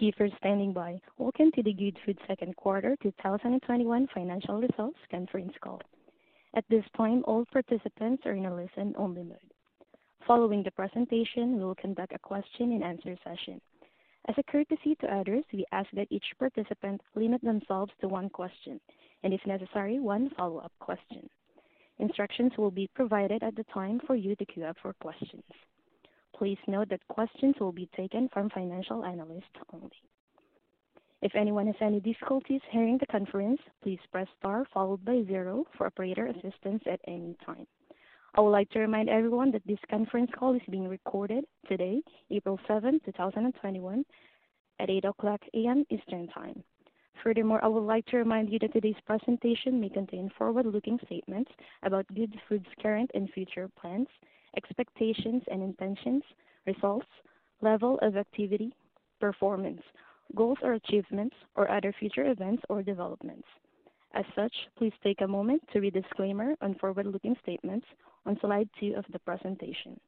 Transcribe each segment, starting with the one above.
Thank you for standing by. Welcome to the Goodfood second quarter 2021 financial results conference call. At this time, all participants are in a listen-only mode. Following the presentation, we will conduct a question and answer session. As a courtesy to others, we ask that each participant limit themselves to one question, and if necessary, one follow-up question. Instructions will be provided at the time for you to queue up for questions. Please note that questions will be taken from financial analysts only. If anyone has any difficulties hearing the conference, please press star followed by zero for operator assistance at any time. I would like to remind everyone that this conference call is being recorded today, April 7, 2021, at 8:00 A.M. Eastern Time. Furthermore, I would like to remind you that today's presentation may contain forward-looking statements about Goodfood's current and future plans, expectations and intentions, results, level of activity, performance, goals or achievements, or other future events or developments. As such, please take a moment to read disclaimer on forward-looking statements on slide two of the presentation.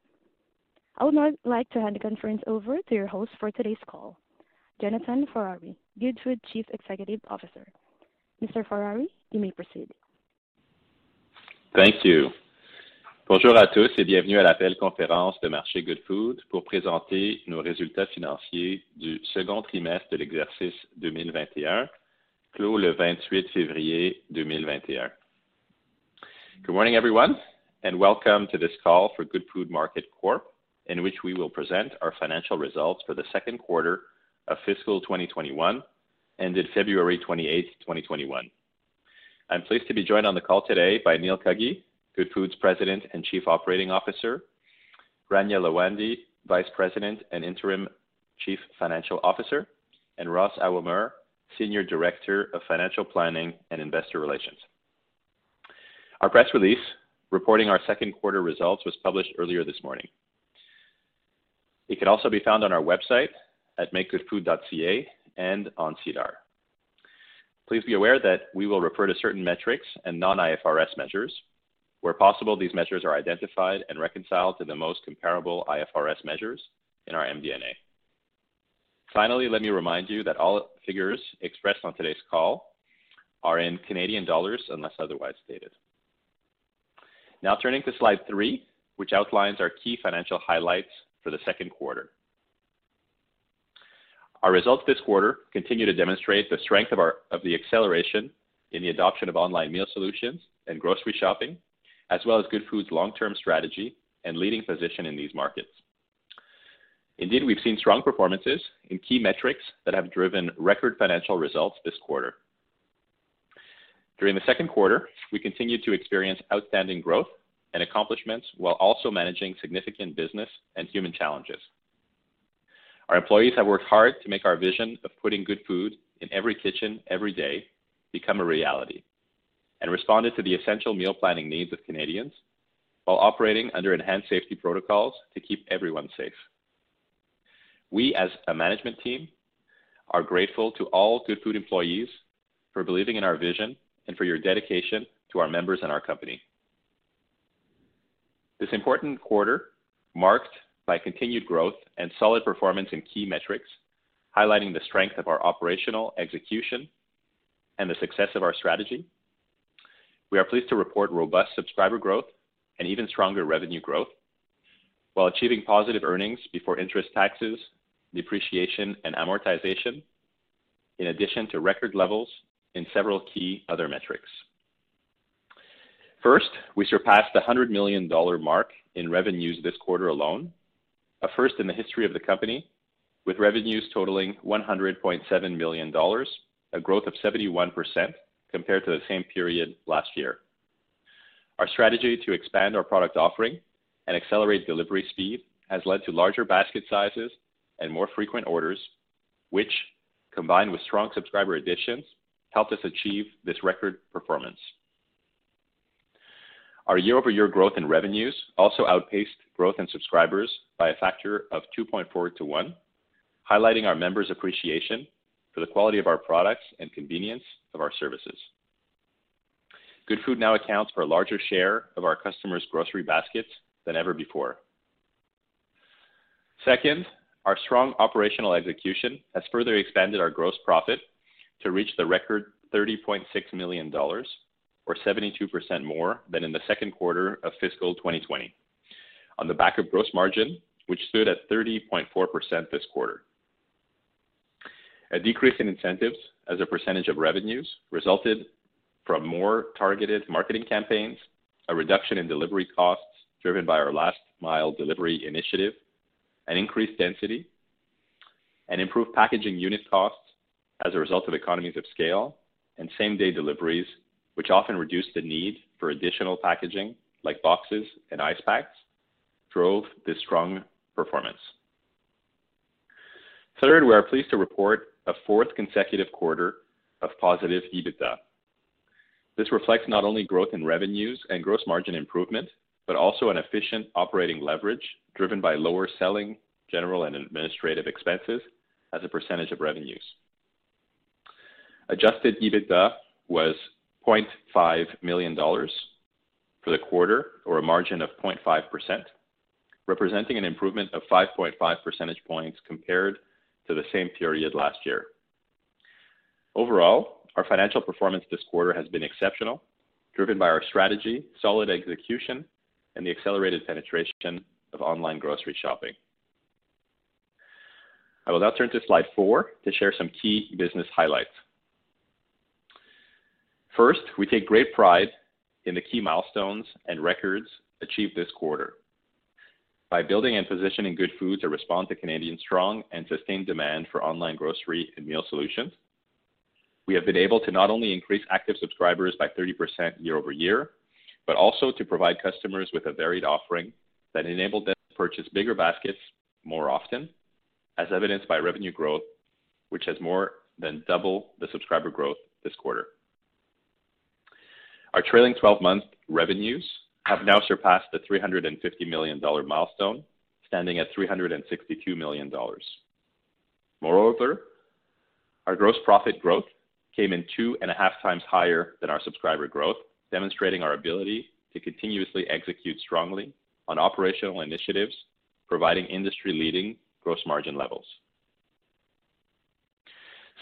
I would now like to hand the conference over to your host for today's call, Jonathan Ferrari, Goodfood Chief Executive Officer. Mr. Ferrari, you may proceed. Thank you. Bonjour à tous et bienvenue à l'appel conférence de marché Goodfood pour présenter nos résultats financiers du second trimestre de l'exercice 2021, clos le 28 février 2021. Good morning, everyone, and welcome to this call for Goodfood Market Corp, in which we will present our financial results for the second quarter of fiscal 2021, ended February 28, 2021. I'm pleased to be joined on the call today by Neil Cuggy, Goodfood's President and Chief Operating Officer, Rania Lawandi, Vice President and Interim Chief Financial Officer, and Ross Aouameur, Senior Director of Financial Planning and Investor Relations. Our press release reporting our second quarter results was published earlier this morning. It can also be found on our website at makegoodfood.ca and on SEDAR. Please be aware that we will refer to certain metrics and non-IFRS measures. Where possible, these measures are identified and reconciled to the most comparable IFRS measures in our MD&A. Finally, let me remind you that all figures expressed on today's call are in Canadian dollars unless otherwise stated. Now turning to slide three, which outlines our key financial highlights for the second quarter. Our results this quarter continue to demonstrate the strength of the acceleration in the adoption of online meal solutions and grocery shopping, as well as Goodfood's long-term strategy and leading position in these markets. Indeed, we've seen strong performances in key metrics that have driven record financial results this quarter. During the second quarter, we continued to experience outstanding growth and accomplishments while also managing significant business and human challenges. Our employees have worked hard to make our vision of putting good food in every kitchen every day become a reality and responded to the essential meal planning needs of Canadians while operating under enhanced safety protocols to keep everyone safe. We, as a management team, are grateful to all Good Food employees for believing in our vision and for your dedication to our members and our company. This important quarter marked by continued growth and solid performance in key metrics, highlighting the strength of our operational execution and the success of our strategy, we are pleased to report robust subscriber growth and even stronger revenue growth while achieving positive earnings before interest, taxes, depreciation, and amortization, in addition to record levels in several key other metrics. First, we surpassed the 100 million dollar mark in revenues this quarter alone, a first in the history of the company, with revenues totaling 100.7 million dollars, a growth of 71% compared to the same period last year. Our strategy to expand our product offering and accelerate delivery speed has led to larger basket sizes and more frequent orders, which, combined with strong subscriber additions, helped us achieve this record performance. Our year-over-year growth in revenues also outpaced growth in subscribers by a factor of 2.4 to 1, highlighting our members' appreciation for the quality of our products and convenience of our services. Good Food now accounts for a larger share of our customers' grocery baskets than ever before. Second, our strong operational execution has further expanded our gross profit to reach the record 30.6 million dollars, or 72% more than in the second quarter of fiscal 2020, on the back of gross margin, which stood at 30.4% this quarter. A decrease in incentives as a percentage of revenues resulted from more targeted marketing campaigns, a reduction in delivery costs driven by our last mile delivery initiative, an increased density, and improved packaging unit costs as a result of economies of scale, and same-day deliveries, which often reduce the need for additional packaging like boxes and ice packs, drove this strong performance. Third, we are pleased to report a fourth consecutive quarter of positive EBITDA. This reflects not only growth in revenues and gross margin improvement, but also an efficient operating leverage driven by lower selling, general, and administrative expenses as a percentage of revenues. Adjusted EBITDA was 0.5 million dollars for the quarter, or a margin of 0.5%, representing an improvement of 5.5 percentage points compared to the same period last year. Overall, our financial performance this quarter has been exceptional, driven by our strategy, solid execution, and the accelerated penetration of online grocery shopping. I will now turn to slide four to share some key business highlights. First, we take great pride in the key milestones and records achieved this quarter. By building and positioning Goodfood to respond to Canadians' strong and sustained demand for online grocery and meal solutions, we have been able to not only increase active subscribers by 30% year-over-year, but also to provide customers with a varied offering that enabled them to purchase bigger baskets more often, as evidenced by revenue growth, which has more than double the subscriber growth this quarter. Our trailing 12-month revenues have now surpassed the 350 million dollar milestone, standing at 362 million dollars. Moreover, our gross profit growth came in two and a half times higher than our subscriber growth, demonstrating our ability to continuously execute strongly on operational initiatives, providing industry-leading gross margin levels.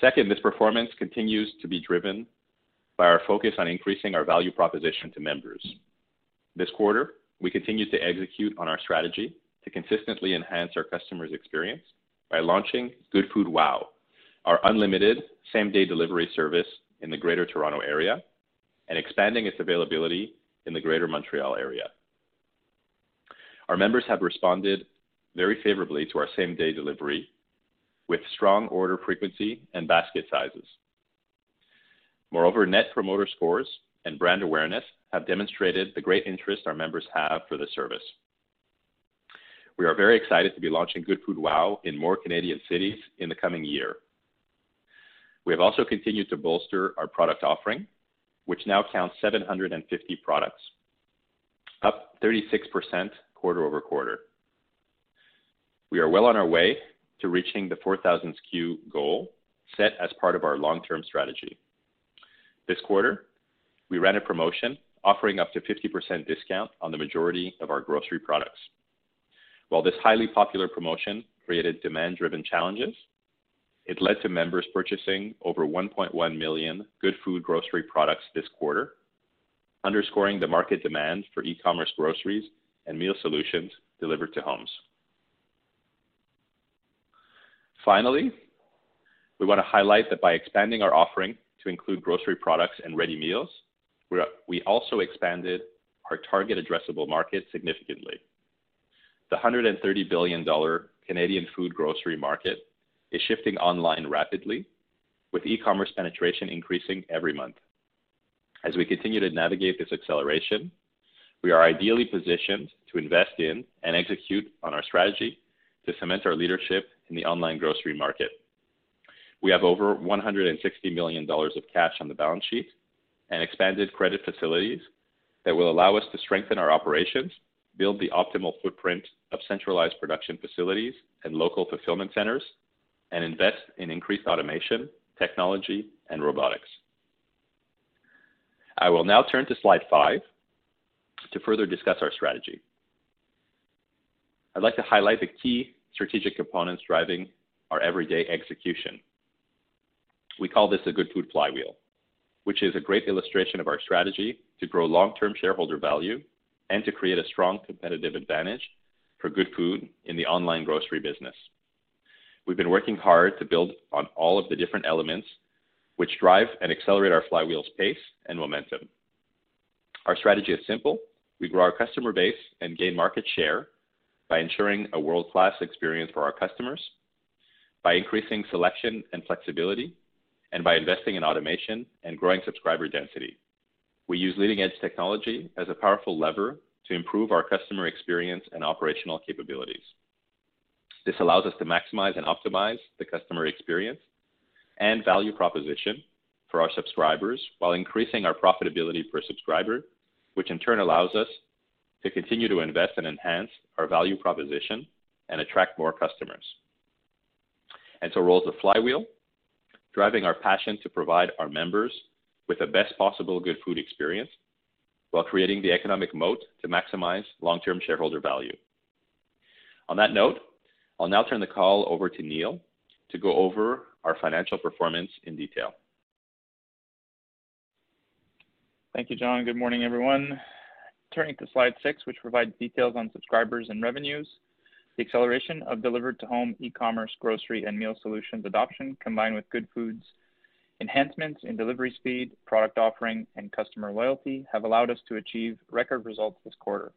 Second, this performance continues to be driven by our focus on increasing our value proposition to members. This quarter, we continued to execute on our strategy to consistently enhance our customers' experience by launching Good Food WOW, our unlimited same-day delivery service in the Greater Toronto Area, and expanding its availability in the Greater Montreal Area. Our members have responded very favorably to our same-day delivery with strong order frequency and basket sizes. Moreover, Net Promoter Scores and brand awareness have demonstrated the great interest our members have for the service. We are very excited to be launching Good Food WOW in more Canadian cities in the coming year. We have also continued to bolster our product offering, which now counts 750 products, up 36% quarter-over-quarter. We are well on our way to reaching the 4,000 SKU goal set as part of our long-term strategy. This quarter, we ran a promotion offering up to 50% discount on the majority of our grocery products. While this highly popular promotion created demand-driven challenges, it led to members purchasing over 1.1 million Good Food grocery products this quarter, underscoring the market demand for e-commerce groceries and meal solutions delivered to homes. Finally, we want to highlight that by expanding our offering to include grocery products and ready meals, we also expanded our target addressable market significantly. The 130 billion dollar Canadian food grocery market is shifting online rapidly, with e-commerce penetration increasing every month. As we continue to navigate this acceleration, we are ideally positioned to invest in and execute on our strategy to cement our leadership in the online grocery market. We have over 160 million dollars of cash on the balance sheet and expanded credit facilities that will allow us to strengthen our operations, build the optimal footprint of centralized production facilities and local fulfillment centers, and invest in increased automation, technology, and robotics. I will now turn to slide five to further discuss our strategy. I'd like to highlight the key strategic components driving our everyday execution. We call this a good food flywheel, which is a great illustration of our strategy to grow long-term shareholder value and to create a strong competitive advantage for Goodfood in the online grocery business. We've been working hard to build on all of the different elements which drive and accelerate our flywheel's pace and momentum. Our strategy is simple. We grow our customer base and gain market share by ensuring a world-class experience for our customers, by increasing selection and flexibility, and by investing in automation and growing subscriber density. We use leading-edge technology as a powerful lever to improve our customer experience and operational capabilities. This allows us to maximize and optimize the customer experience and value proposition for our subscribers while increasing our profitability per subscriber, which in turn allows us to continue to invest and enhance our value proposition and attract more customers. And so rolls the flywheel, driving our passion to provide our members with the best possible good food experience while creating the economic moat to maximize long-term shareholder value. On that note, I'll now turn the call over to Neil to go over our financial performance in detail. Thank you, John. Good morning, everyone. Turning to slide six, which provides details on subscribers and revenues. The acceleration of delivered to home e-commerce, grocery, and meal solutions adoption, combined with Goodfood's enhancements in delivery speed, product offering, and customer loyalty, have allowed us to achieve record results this quarter.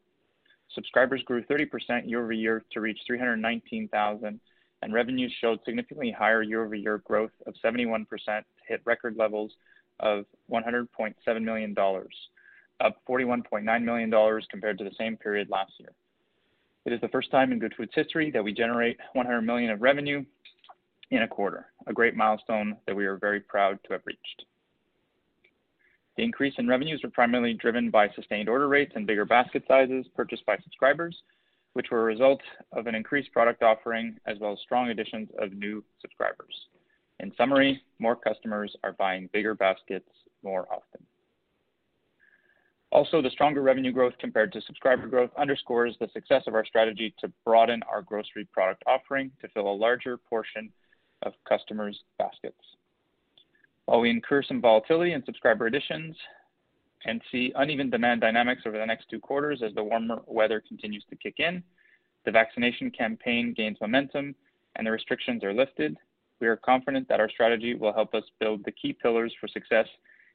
Subscribers grew 30% year-over-year to reach 319,000, and revenues showed significantly higher year-over-year growth of 71% to hit record levels of 100.7 million dollars, up 41.9 million dollars compared to the same period last year. It is the first time in Goodfood's history that we generate 100 million of revenue in a quarter, a great milestone that we are very proud to have reached. The increase in revenues were primarily driven by sustained order rates and bigger basket sizes purchased by subscribers, which were a result of an increased product offering as well as strong additions of new subscribers. In summary, more customers are buying bigger baskets more often. Also, the stronger revenue growth compared to subscriber growth underscores the success of our strategy to broaden our grocery product offering to fill a larger portion of customers' baskets. While we incur some volatility in subscriber additions and see uneven demand dynamics over the next two quarters as the warmer weather continues to kick in, the vaccination campaign gains momentum, and the restrictions are lifted, we are confident that our strategy will help us build the key pillars for success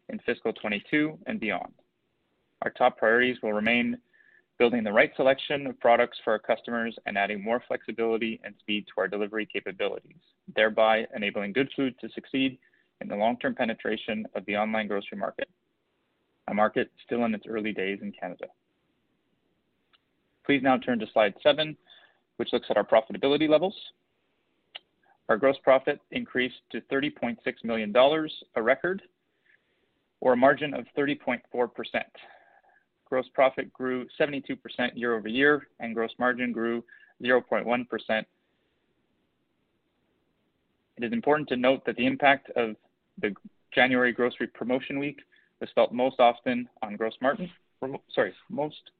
in fiscal 22 and beyond. Our top priorities will remain building the right selection of products for our customers and adding more flexibility and speed to our delivery capabilities, thereby enabling Goodfood to succeed in the long-term penetration of the online grocery market, a market still in its early days in Canada. Please now turn to slide seven, which looks at our profitability levels. Our gross profit increased to 30.6 million dollars, a record, or a margin of 30.4%. Gross profit grew 72% year-over-year, and gross margin grew 0.1%. It is important to note that the impact of the January grocery promotion week was felt most often on gross margin. Mm-hmm. Sorry, most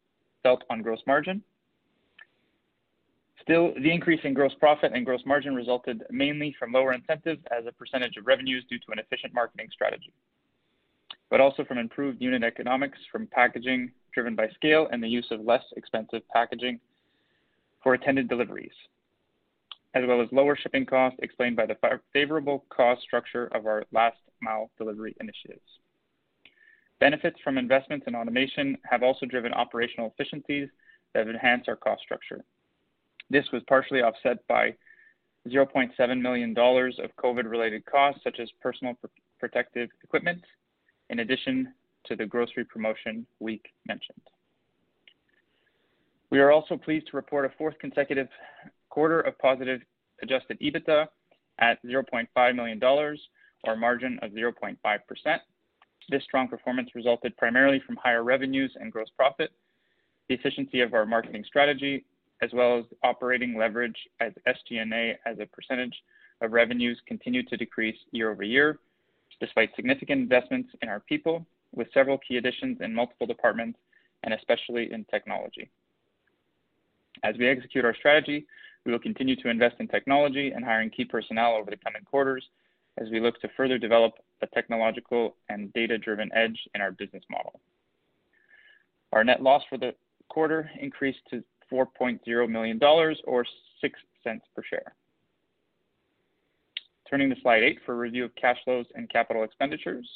felt on gross margin. Still, the increase in gross profit and gross margin resulted mainly from lower incentives as a percentage of revenues due to an efficient marketing strategy, but also from improved unit economics from packaging driven by scale and the use of less expensive packaging for attended deliveries, as well as lower shipping costs explained by the favorable cost structure of our last mile delivery initiatives. Benefits from investments in automation have also driven operational efficiencies that have enhanced our cost structure. This was partially offset by 0.7 million dollars of COVID-related costs, such as personal protective equipment, in addition to the grocery promotion week mentioned. We are also pleased to report a fourth consecutive quarter of positive adjusted EBITDA at $0.5 million, or a margin of 0.5%. This strong performance resulted primarily from higher revenues and gross profit, the efficiency of our marketing strategy, as well as operating leverage as SG&A as a percentage of revenues continued to decrease year-over-year, despite significant investments in our people, with several key additions in multiple departments, and especially in technology. As we execute our strategy, we will continue to invest in technology and hiring key personnel over the coming quarters as we look to further develop a technological and data-driven edge in our business model. Our net loss for the quarter increased to $4.0 million or 6 cents per share. Turning to slide 8 for a review of cash flows and capital expenditures.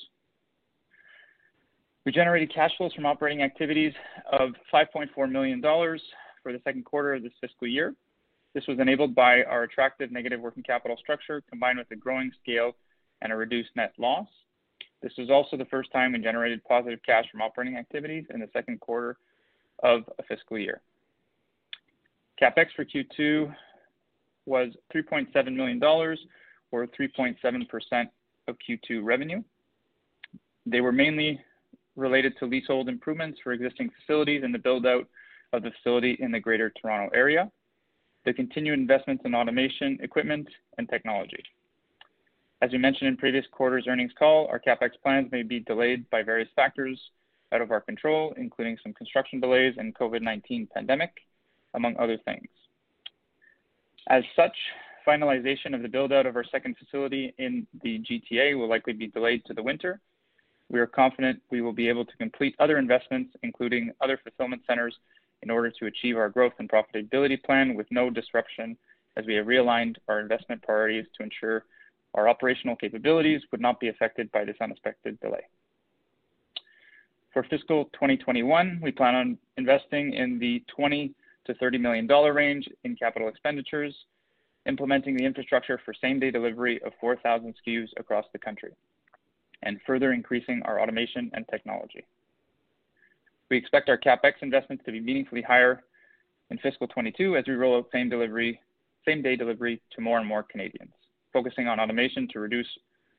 We generated cash flows from operating activities of $5.4 million for the second quarter of this fiscal year. This was enabled by our attractive negative working capital structure, combined with a growing scale and a reduced net loss. This was also the first time we generated positive cash from operating activities in the second quarter of a fiscal year. CapEx for Q2 was $3.7 million, or 3.7% of Q2 revenue. They were mainly related to leasehold improvements for existing facilities and the build-out of the facility in the Greater Toronto Area, the continued investments in automation, equipment, and technology. As we mentioned in previous quarters earnings call, our CapEx plans may be delayed by various factors out of our control, including some construction delays and COVID-19 pandemic, among other things. As such, finalization of the build-out of our second facility in the GTA will likely be delayed to the winter. We are confident we will be able to complete other investments, including other fulfillment centers, in order to achieve our growth and profitability plan with no disruption, as we have realigned our investment priorities to ensure our operational capabilities would not be affected by this unexpected delay. For fiscal 2021, we plan on investing in the $20 million-$30 million range in capital expenditures, implementing the infrastructure for same-day delivery of 4,000 SKUs across the country, and further increasing our automation and technology. We expect our CapEx investments to be meaningfully higher in fiscal 22 as we roll out same-day delivery to more and more Canadians, focusing on automation to reduce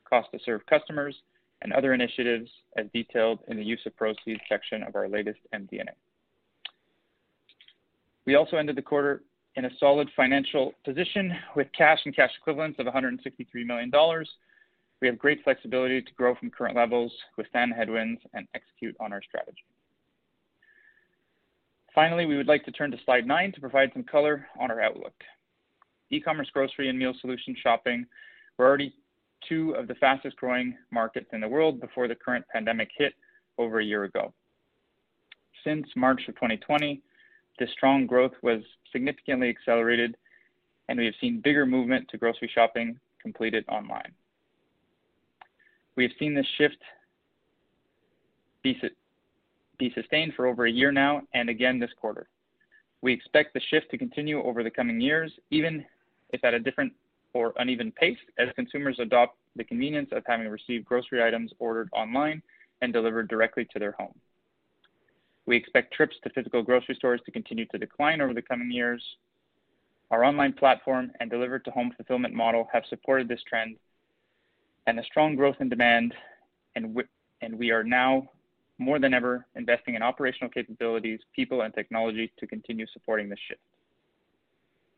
cost to serve customers and other initiatives as detailed in the use of proceeds section of our latest MD&A. We also ended the quarter in a solid financial position with cash and cash equivalents of $163 million. We have great flexibility to grow from current levels, withstand headwinds, and execute on our strategy. Finally, we would like to turn to slide 9 to provide some color on our outlook. E-commerce, grocery, and meal solution shopping were already two of the fastest-growing markets in the world before the current pandemic hit over a year ago. Since March of 2020, this strong growth was significantly accelerated, and we have seen bigger movement to grocery shopping completed online. We have seen this shift be sustained for over a year now and again this quarter. We expect the shift to continue over the coming years, even if at a different or uneven pace, as consumers adopt the convenience of having received grocery items ordered online and delivered directly to their home. We expect trips to physical grocery stores to continue to decline over the coming years. Our online platform and delivered to home fulfillment model have supported this trend and a strong growth in demand, and we are now more than ever investing in operational capabilities, people, and technology to continue supporting this shift.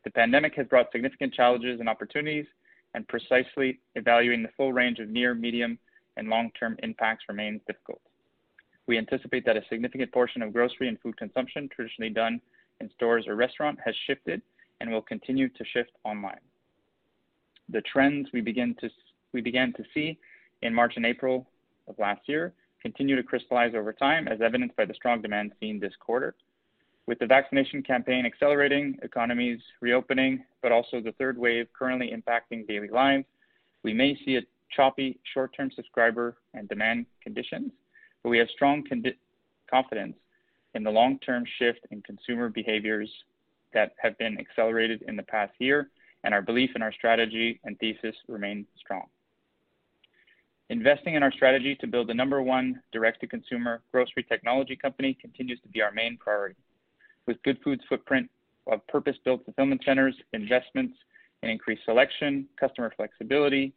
The pandemic has brought significant challenges and opportunities, and precisely evaluating the full range of near, medium, and long-term impacts remains difficult. We anticipate that a significant portion of grocery and food consumption traditionally done in stores or restaurant has shifted and will continue to shift online. The trends we began to see in March and April of last year continue to crystallize over time, as evidenced by the strong demand seen this quarter. With the vaccination campaign accelerating, economies reopening, but also the third wave currently impacting daily lives, we may see a choppy short-term subscriber and demand conditions, but we have strong confidence in the long-term shift in consumer behaviors that have been accelerated in the past year, and our belief in our strategy and thesis remain strong. Investing in our strategy to build the number one direct-to-consumer grocery technology company continues to be our main priority. With Goodfood's footprint of purpose-built fulfillment centers, investments in increased selection, customer flexibility,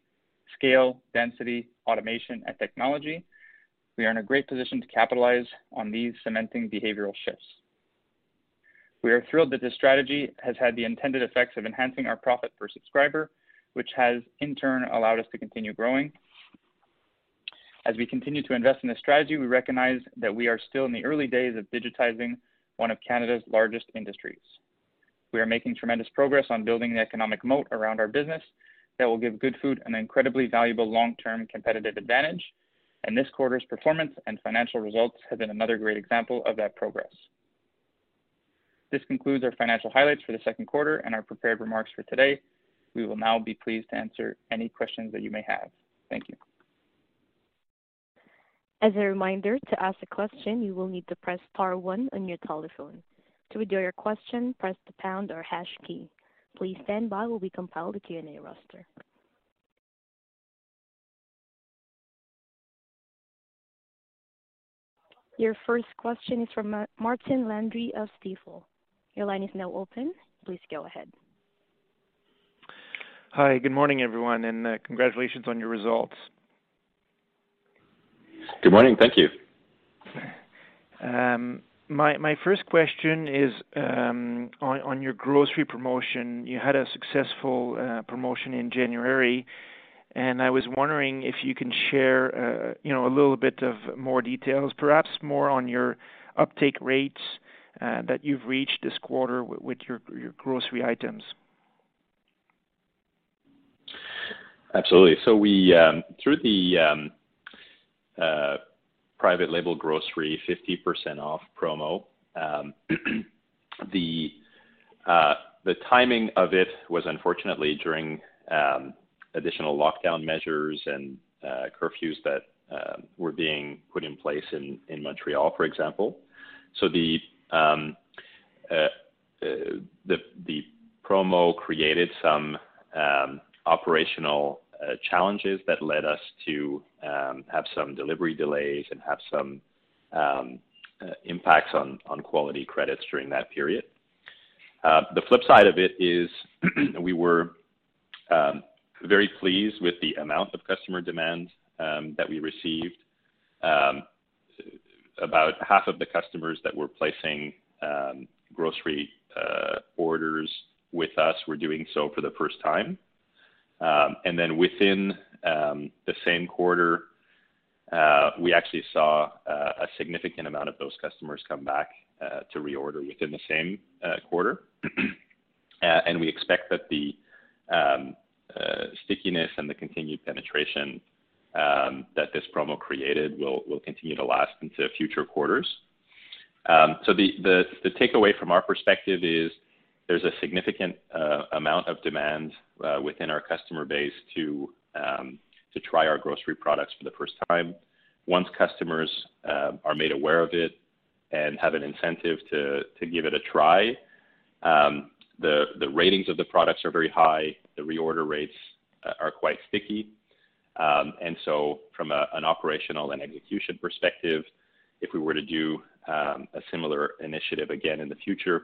scale, density, automation, and technology, we are in a great position to capitalize on these cementing behavioral shifts. We are thrilled that this strategy has had the intended effects of enhancing our profit per subscriber, which has in turn allowed us to continue growing. As we continue to invest in this strategy, we recognize that we are still in the early days of digitizing one of Canada's largest industries. We are making tremendous progress on building the economic moat around our business that will give Good Food an incredibly valuable long-term competitive advantage, and this quarter's performance and financial results have been another great example of that progress. This concludes our financial highlights for the second quarter and our prepared remarks for today. We will now be pleased to answer any questions that you may have. Thank you. As a reminder, to ask a question, you will need to press star one on your telephone. To withdraw your question, press the pound or hash key. Please stand by while we compile the Q&A roster. Your first question is from Martin Landry of Stifel. Your line is now open. Please go ahead. Hi, good morning, everyone, and congratulations on your results. Good morning. Thank you. Um, my my first question is um, on your grocery promotion. You had a successful promotion in January, and I was wondering if you can share, uh, you know, a little bit of more details, perhaps more on your uptake rates uh, that you've reached this quarter with your your grocery items. Absolutely. So we um, through the um, uh, private label grocery 50% off promo, Um the uh the timing of it was unfortunately during um, additional lockdown measures and uh, curfews that um, were being put in place in in Montreal, for example. So the um, uh, uh, the promo created some um, operational challenges that led us to have some delivery delays and have some impacts on quality credits during that period. The flip side of it is we were very pleased with the amount of customer demand um, that we received. Um, about half of the customers that were placing um, grocery uh, orders with us were doing so for the first time. And then within the same quarter, uh, we actually saw uh, a significant amount of those customers come back to reorder within the same quarter. And we expect that the stickiness and the continued penetration um, that this promo created will continue to last into future quarters. Um, so the the takeaway from our perspective is there's a significant uh, amount of demand uh, within our customer base to um to try our grocery products for the first time. Once customers uh, are made aware of it and have an incentive to to give it a try, um the the ratings of the products are very high. The reorder rates uh, are quite sticky. Um, and so from an operational and execution perspective, if we were to do um, a similar initiative again in the future,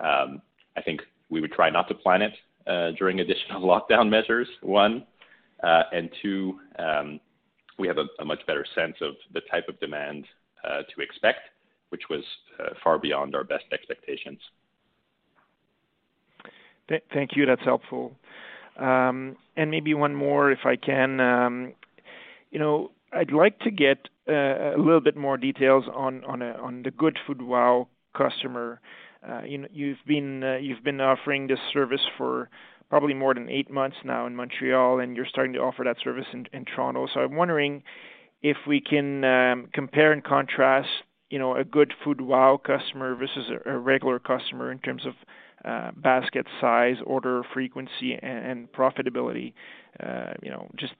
um, I think we would try not to plan it uh, during additional lockdown measures, one. Uh, and Two, um, we have a much better sense of the type of demand to expect, which was far beyond our best expectations. Thank you. That's helpful. Um, maybe one more, if I can. Um, you know, I'd like to get uh, a little bit more details on a on the Goodfood WOW customer. Uh, you know, uh, you've been offering this service for probably more than eight months now in Montreal, and you're starting to offer that service in Toronto. So I'm wondering if we can um, compare and contrast, you know, a Goodfood WOW customer versus a regular customer in terms of Uh, basket size, order frequency, and profitability. Uh, you know, just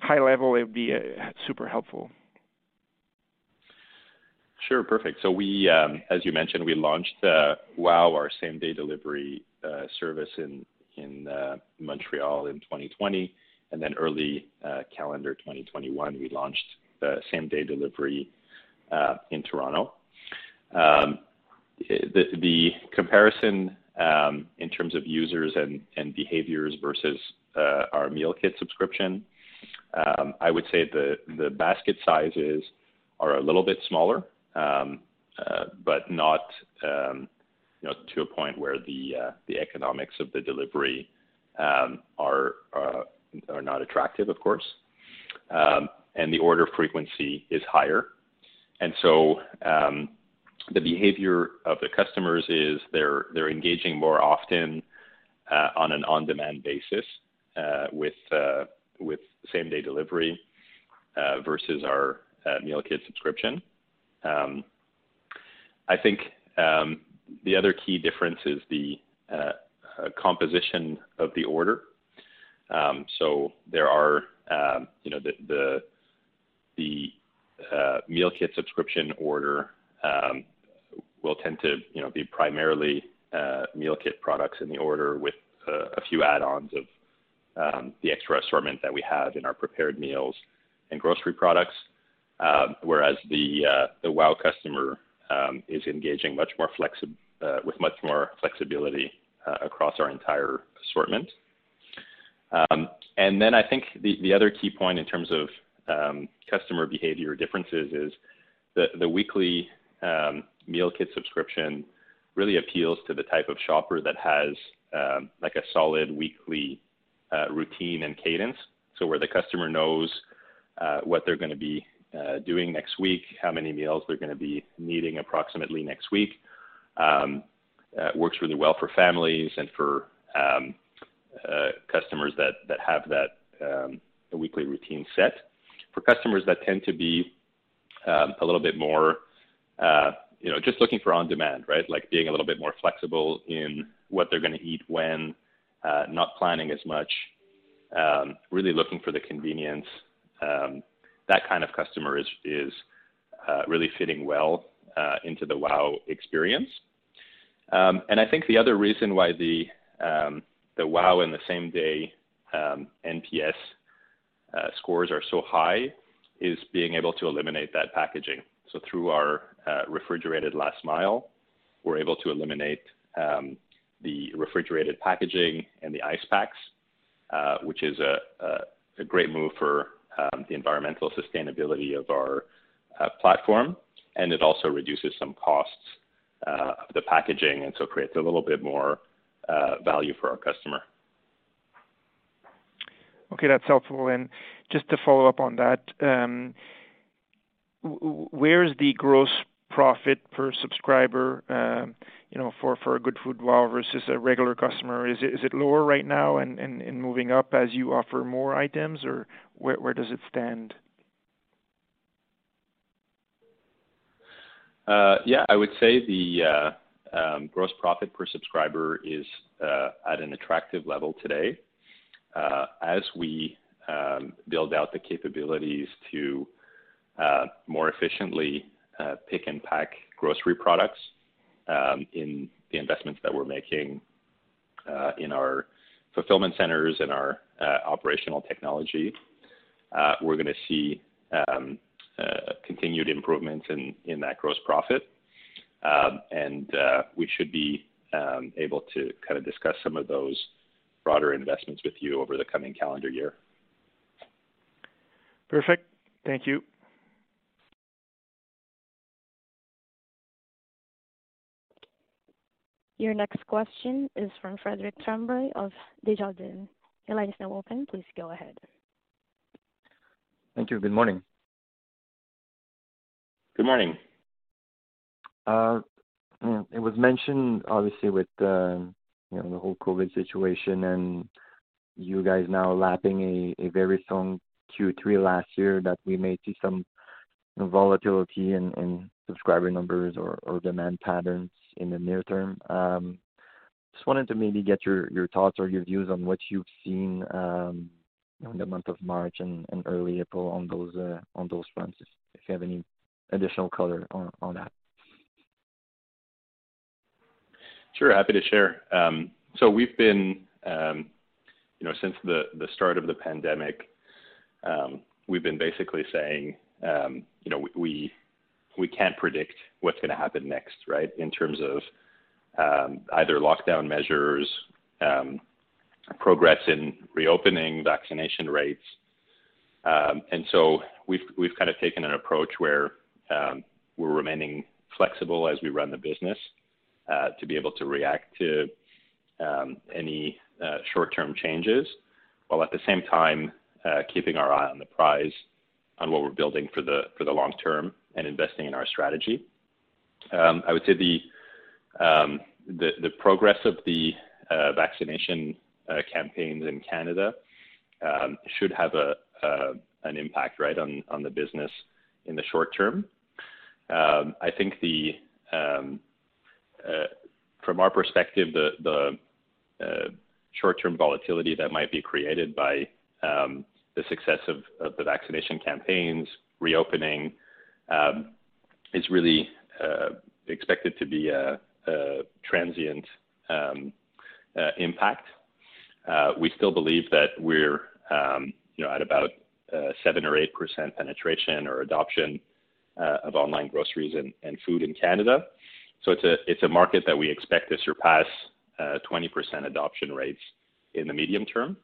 high level, it would be uh, super helpful. Sure. Perfect. So we, um, as you mentioned, we launched WOW, our same-day delivery service in Montreal in 2020, and then early calendar 2021, we launched the same-day delivery in Toronto. Um, the comparison Um, in terms of users and behaviors versus uh, our meal kit subscription. Um, I would say the basket sizes are a little bit smaller, um, uh, but not you know to a point where the uh, economics of the delivery are not attractive, of course. And the order frequency is higher. The behavior of the customers is they're they're engaging more often uh, on an on-demand basis uh, with uh, with same-day delivery versus our meal kit subscription. Um, I think um, the other key difference is the composition of the order. Um, so there are, um, you know, the meal kit subscription order will tend to, you know, be primarily uh, meal kit products in the order with uh, a few add-ons of um, the extra assortment that we have in our prepared meals and grocery products. Um, whereas the uh, the WOW customer um, is engaging much more flexib with much more flexibility across our entire assortment. And then I think the the other key point in terms of customer behavior differences is the weekly meal kit subscription really appeals to the type of shopper that has um, like a solid weekly uh, routine and cadence. So where the customer knows uh, what they're gonna be uh, doing next week, how many meals they're gonna be needing approximately next week. Um, works really well for families and for um, customers that have that weekly routine set. For customers that tend to be a little bit more, you know, just looking for on-demand, right? Like being a little bit more flexible in what they're gonna eat when, uh, not planning as much, um, really looking for the convenience, Um, that kind of customer is is uh, really fitting well uh, into the WOW experience. Um, and I think the other reason why the, the WOW and the same-day NPS scores are so high is being able to eliminate that packaging. So through our uh, refrigerated last mile, we're able to eliminate um, the refrigerated packaging and the ice packs, uh, which is a great move for um, the environmental sustainability of our uh, platform. And it also reduces some costs of the packaging, and so creates a little bit more value for our customer. Okay, that's helpful. And just to follow up on that, um, where's the gross profit per subscriber, um, you know, for for a Goodfood WOW versus a regular customer? Is it lower right now and moving up as you offer more items, or where where does it stand? Uh, yeah, I would say the uh, um, gross profit per subscriber is uh, at an attractive level today. As we um, build out the capabilities to Uh, more efficiently uh, pick and pack grocery products, um, in the investments that we're making uh, in our fulfillment centers and our operational technology, we're gonna see um, continued improvements in that gross profit. Um, and we should be able to kind of discuss some of those broader investments with you over the coming calendar year. Perfect. Thank you. Your next question is from Frederic Tremblay of Desjardins. Your line is now open. Please go ahead. Thank you. Good morning. Good morning. Uh, mm, it was mentioned obviously with the, you know, the whole COVID situation and you guys now lapping a very strong Q3 last year that we may see some volatility in subscriber numbers or demand patterns in the near term. Um, just wanted to maybe get your thoughts or your views on what you've seen um, in the month of March and early April on those uh, fronts, if you have any additional color on that. Sure. Happy to share. Um, so we've been, you know, since the start of the pandemic, we've been basically saying, you know, we can't predict what's gonna happen next, right? In terms of either lockdown measures, um, progress in reopening vaccination rates. Um, and so we've we've kind of taken an approach where we're remaining flexible as we run the business uh, to be able to react to any uh, short-term changes, while at the same time uh, keeping our eye on the prize on what we're building for the for the long term and investing in our strategy. Um, I would say um, the the progress of the uh, vaccination uh, campaigns in Canada um, should have a an impact right, on on the business in the short term. I think the, uh, from our perspective, the the short-term volatility that might be created by the success of, of the vaccination campaigns reopening Um, is really uh, expected to be a transient um, uh, impact. Uh, we still believe that we're um, at about 7 or 8% penetration or adoption of online groceries and food in Canada. So it's a it's a market that we expect to surpass 20% adoption rates in the medium term.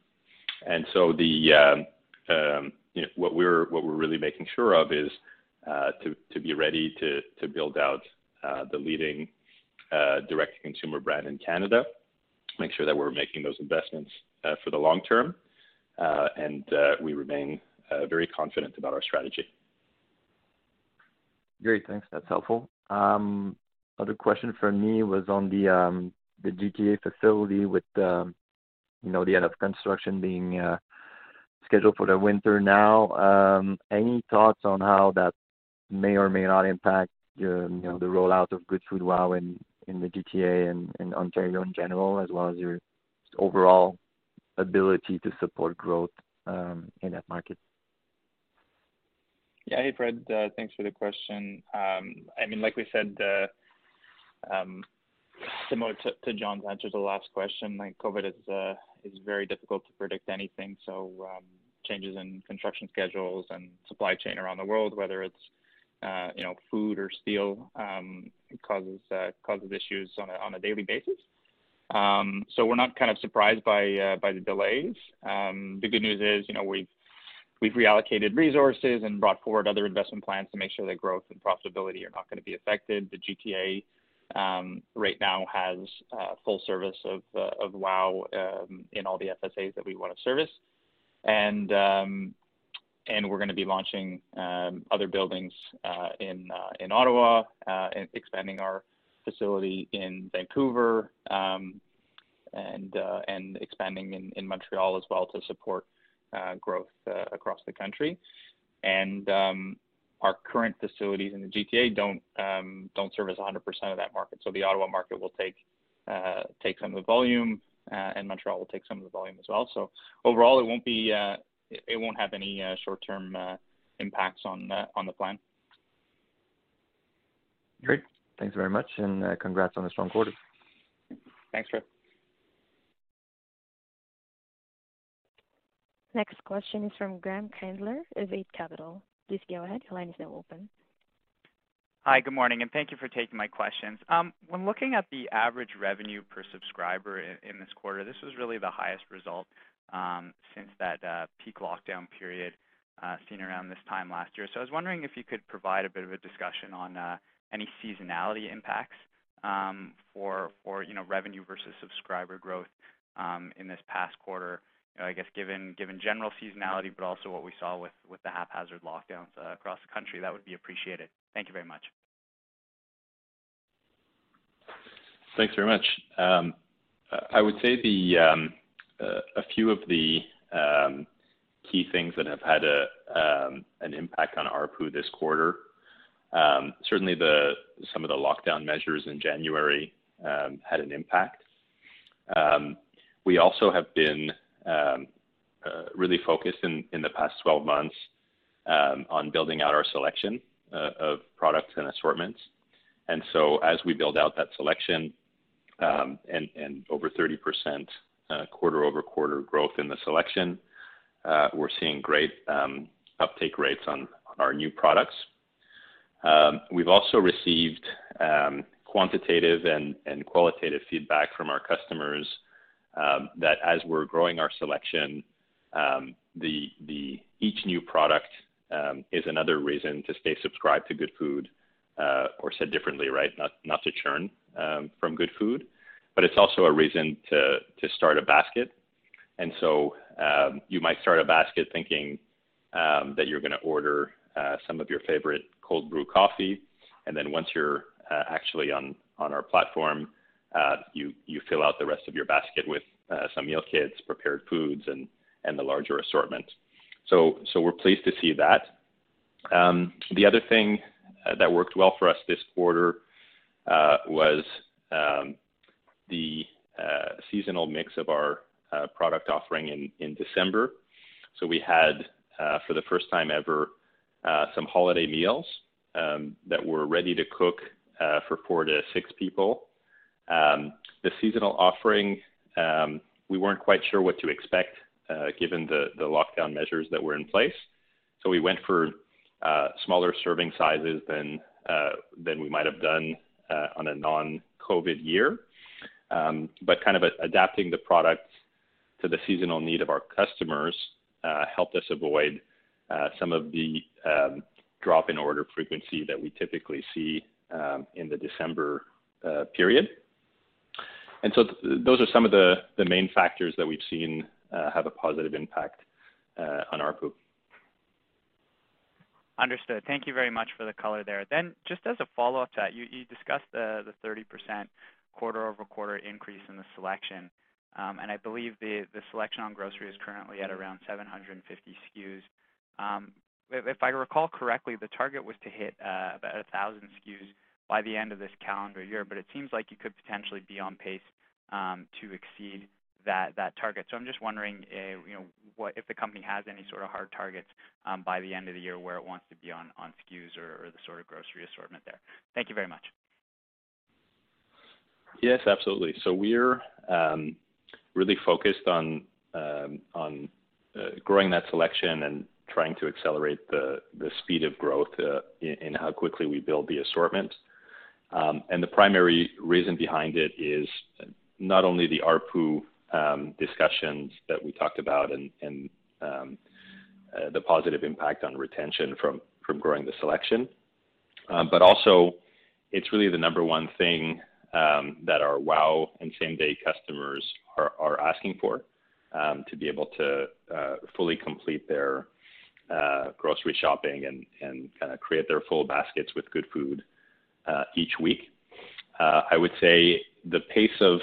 And so the what we're what we're really making sure of is to be ready to build out uh, the leading uh, direct-to-consumer brand in Canada, make sure that we're making those investments uh, for the long term, and we remain very confident about our strategy. Great. Thanks. That's helpful. Um, other question from me was on the um, GTA facility with um, you know, the end of construction being scheduled for the winter now. Any thoughts on how that may or may not impact um, the rollout of Goodfood WOW in the GTA and Ontario in general, as well as your overall ability to support growth um, in that market? Yeah. Hey, Fred. Uh, thanks for the question. Um, I mean, like we said, uh, similar to John's answer to the last question, like COVID uh, is very difficult to predict anything. So um changes in construction schedules and supply chain around the world, whether it's Uh, food or steel, um, causes uh, causes issues on a on a daily basis. Um, so we're not kind of surprised by uh, by the delays. Um, the good news is you know, we've we've reallocated resources and brought forward other investment plans to make sure that growth and profitability are not going to be affected. The GTA um, right now has full service of of WOW in all the FSAs that we want to service. And we're going to be launching um, other buildings uh, in uh, in Ottawa, uh, and expanding our facility in Vancouver, um, and and expanding in in Montreal as well to support growth across the country. And um, our current facilities in the GTA don't um, don't service 100% of that market. So the Ottawa market will take take some of the volume, and Montreal will take some of the volume as well. So overall, it won't have any uh, short-term uh, impacts uh, on the plan. Great. Thanks very much, and congrats on a strong quarter. Thanks, Fred. Next question is from Graham Kreindler of Eight Capital. Please go ahead. Your line is now open. Hi, good morning, and thank you for taking my questions. Um, when looking at the average revenue per subscriber in this quarter, this was really the highest result Um, since that uh, peak lockdown period uh, seen around this time last year. So I was wondering if you could provide a bit of a discussion on uh, any seasonality impacts um, for revenue versus subscriber growth um, in this past quarter. I guess given general seasonality, but also what we saw with the haphazard lockdowns across the country, that would be appreciated. Thank you very much. Thanks very much. I would say a few of the um, key things that have had um, an impact on ARPU this quarter, um, certainly some of the lockdown measures in January had an impact. We also have been uh, really focused in the past 12 months on building out our selection uh, of products and assortments. And so as we build out that selection, and over 30% Uh, quarter-over-quarter growth in the selection, uh, we're seeing great um, uptake rates on our new products. Um, we've also received um, quantitative and qualitative feedback from our customers that as we're growing our selection, each new product is another reason to stay subscribed to Goodfood, uh, or said differently, right? Not to churn from Goodfood, but it's also a reason to to start a basket. And so um, you might start a basket thinking um, that you're gonna order uh, some of your favorite cold brew coffee, and then once you're uh, actually on on our platform, uh, you you fill out the rest of your basket with some meal kits, prepared foods, and the larger assortment. So, so we're pleased to see that. Um, the other thing that worked well for us this quarter was um, the uh, seasonal mix of our uh, product offering in December. So we had uh, for the first time ever some holiday meals um, that were ready to cook for four to six people. Um, the seasonal offering, um, we weren't quite sure what to expect given the lockdown measures that were in place. So we went for smaller serving sizes than we might have done on a non-COVID year. Um, kind of adapting the product to the seasonal need of our customers uh, helped us avoid uh, some of the um, drop in order frequency that we typically see um, in the December uh, period. And so th- those are some of the the main factors that we've seen have a positive impact on ARPU. Understood. Thank you very much for the color there. Then, just as a follow-up to that, you discussed the, the 30% quarter-over-quarter increase in the selection. Um and I believe the the selection on grocery is currently at around 750 SKUs. Um, if I recall correctly, the target was to hit uh, about 1,000 SKUs by the end of this calendar year, but it seems like you could potentially be on pace um, to exceed that that target. So I'm just wondering, uh, you know, what if the company has any sort of hard targets um, by the end of the year where it wants to be on SKUs or the sort of grocery assortment there. Thank you very much. Yes, absolutely. So we're um, really focused on um, on uh, growing that selection and trying to accelerate the the speed of growth uh, in how quickly we build the assortment. Um, and the primary reason behind it is not only the ARPU um, discussions that we talked about and and uh, the positive impact on retention from growing the selection, but also it's really the number one thing Um, that our WOW and same-day customers are asking for um, to be able to uh, fully complete their uh, grocery shopping and kinda create their full baskets with Goodfood uh, each week. I would say the pace of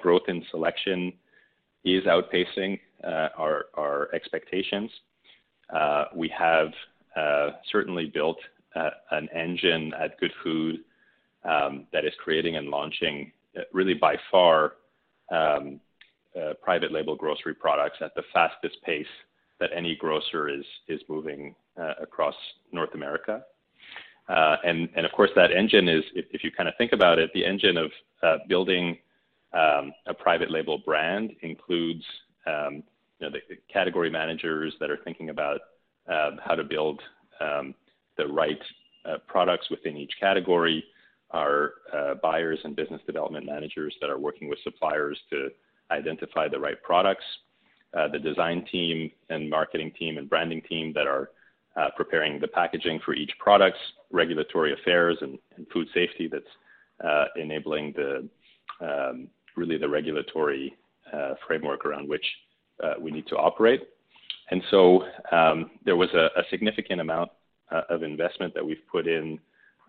growth in selection is outpacing our expectations. We have certainly built an engine at Goodfood Um, that is creating and launching uh, really by far um, uh, private label grocery products at the fastest pace that any grocer is moving uh, across North America. And of course, that engine is, if you kinda think about it, the engine of building um, a private label brand includes, the category managers that are thinking about how to build the right products within each category, our uh, buyers and business development managers that are working with suppliers to identify the right products, uh, the design team and marketing team and branding team that are uh, preparing the packaging for each products, regulatory affairs and food safety that's enabling the um, really the regulatory framework around which we need to operate. And so um, there was a significant amount of investment that we've put in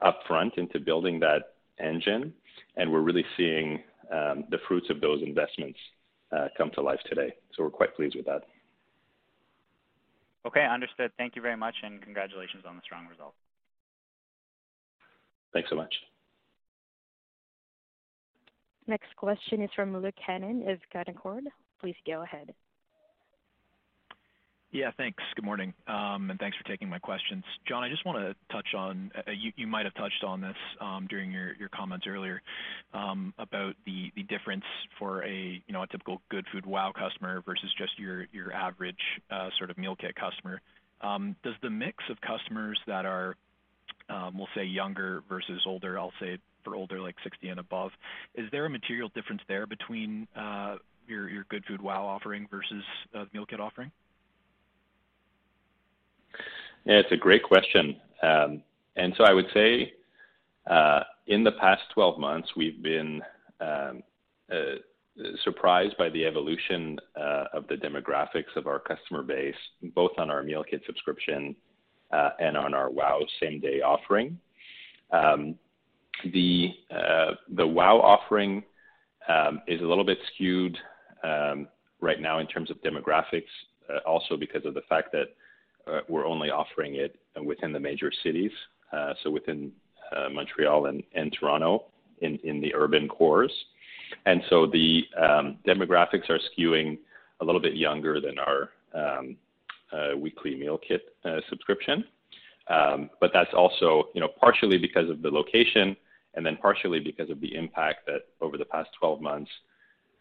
upfront into building that engine, and we're really seeing um, the fruits of those investments uh, come to life today. So we're quite pleased with that. Okay, understood. Thank you very much, and congratulations on the strong result. Thanks so much. Next question is from Luke Hannan of Canaccord. Please go ahead. Yeah, thanks. Good morning, um, and thanks for taking my questions. John, I just wanna touch on, uh, you might have touched on this um, during your comments earlier, um, about the difference for a, you know, a typical Goodfood WOW customer versus just your average uh, sort of meal kit customer. Does the mix of customers that are, we'll say younger versus older, I'll say for older, like 60 and above. Is there a material difference there between uh, your Goodfood WOW offering versus the meal kit offering? It's a great question. Um, and so I would say, uh, in the past 12 months, we've been um, uh, surprised by the evolution uh, of the demographics of our customer base, both on our meal kit subscription and on our WOW same-day offering. Um, the WOW offering um, is a little bit skewed right now in terms of demographics, also because of the fact that Uh, we're only offering it within the major cities, uh, so within uh, Montreal and Toronto in in the urban cores. And so the um, demographics are skewing a little bit younger than our um, weekly meal kit subscription. Um, but that's also, you know, partially because of the location and then partially because of the impact that over the past 12 months,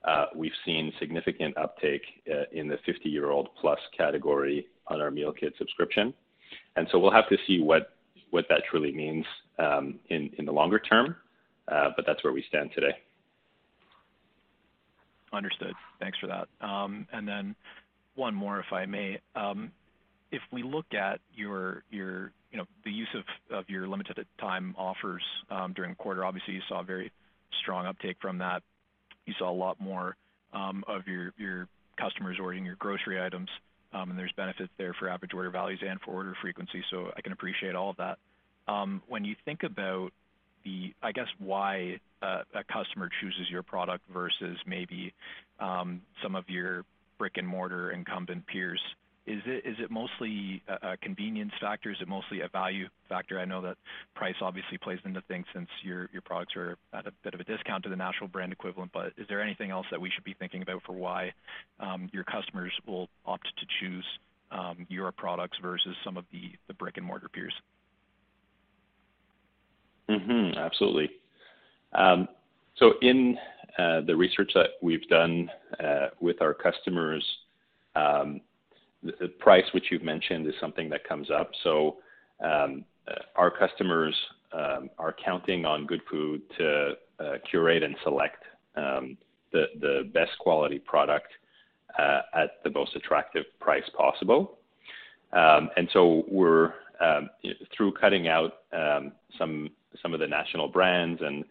Uh, we've seen significant uptake uh, in the 50-year-old plus category on our meal kit subscription. And so we'll have to see what that truly means um, in the longer term, uh, but that's where we stand today. Understood. Thanks for that. Um and then one more, if I may. Um, if we look at your, your you know, the use of your limited time offers um, during the quarter, obviously you saw very strong uptake from that. You saw a lot more um, of your customers ordering your grocery items, um, and there's benefits there for average order values and for order frequency, so I can appreciate all of that. Um, when you think about the, I guess, why a customer chooses your product versus maybe some of your brick-and-mortar incumbent peers, is it mostly a convenience factor? Is it mostly a value factor? I know that price obviously plays into things since your products are at a bit of a discount to the national brand equivalent, but is there anything else that we should be thinking about for why um, your customers will opt to choose um, your products versus some of the brick-and-mortar peers? Mm-hmm. Absolutely. Um so in uh, the research that we've done with our customers, um, the price which you've mentioned is something that comes up. So um, our customers um, are counting on Good Food to uh, curate and select um, the the best quality product uh, at the most attractive price possible. And so we're through cutting out some some of the national brands and